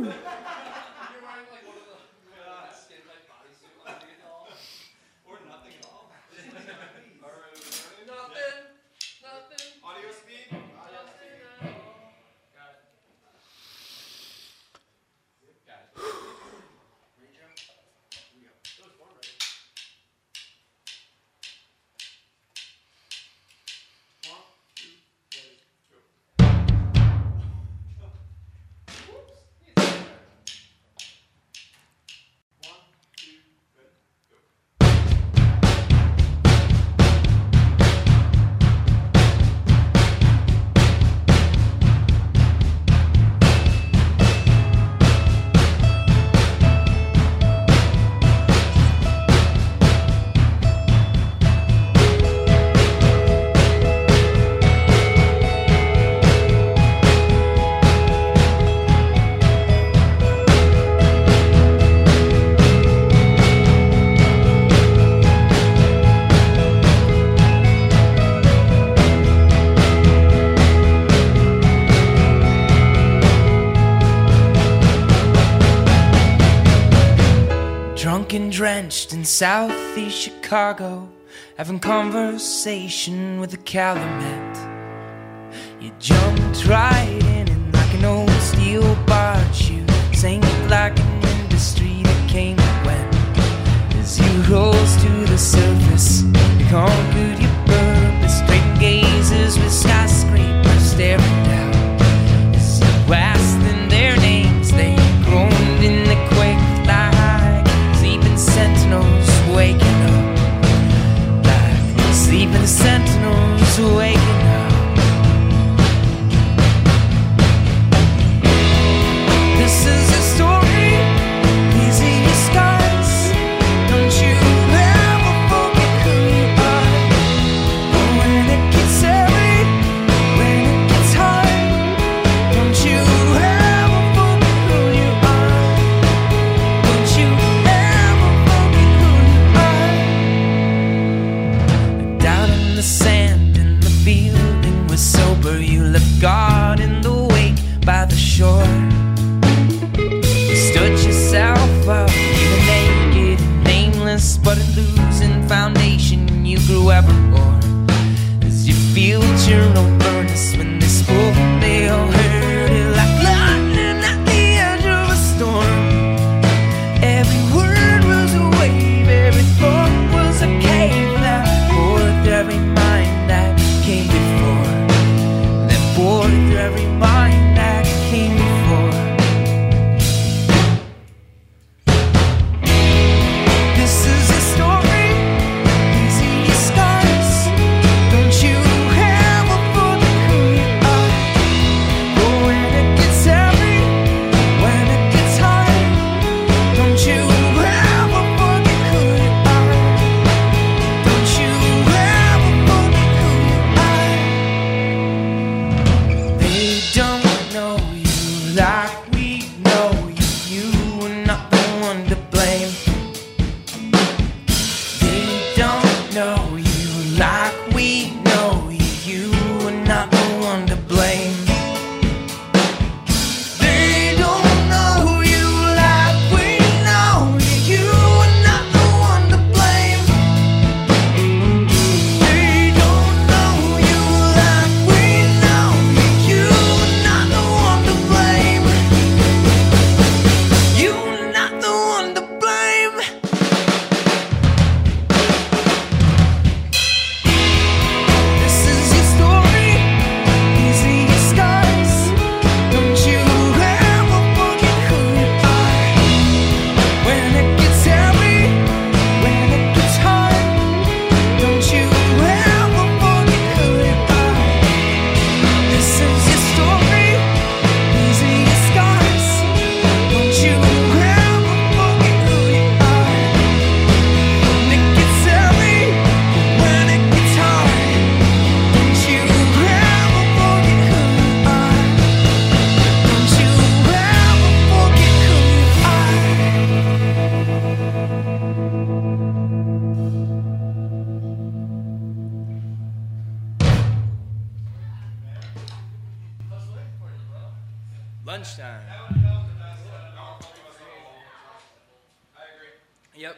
Woo! Drunk and drenched in southeast Chicago, having conversation with a calumet. You jump. awake. fielding was sober. You left God in the wake by the shore. You stood yourself up, you were naked, nameless, but a losing foundation. You grew ever more as you feel your own. Lunchtime. Yep.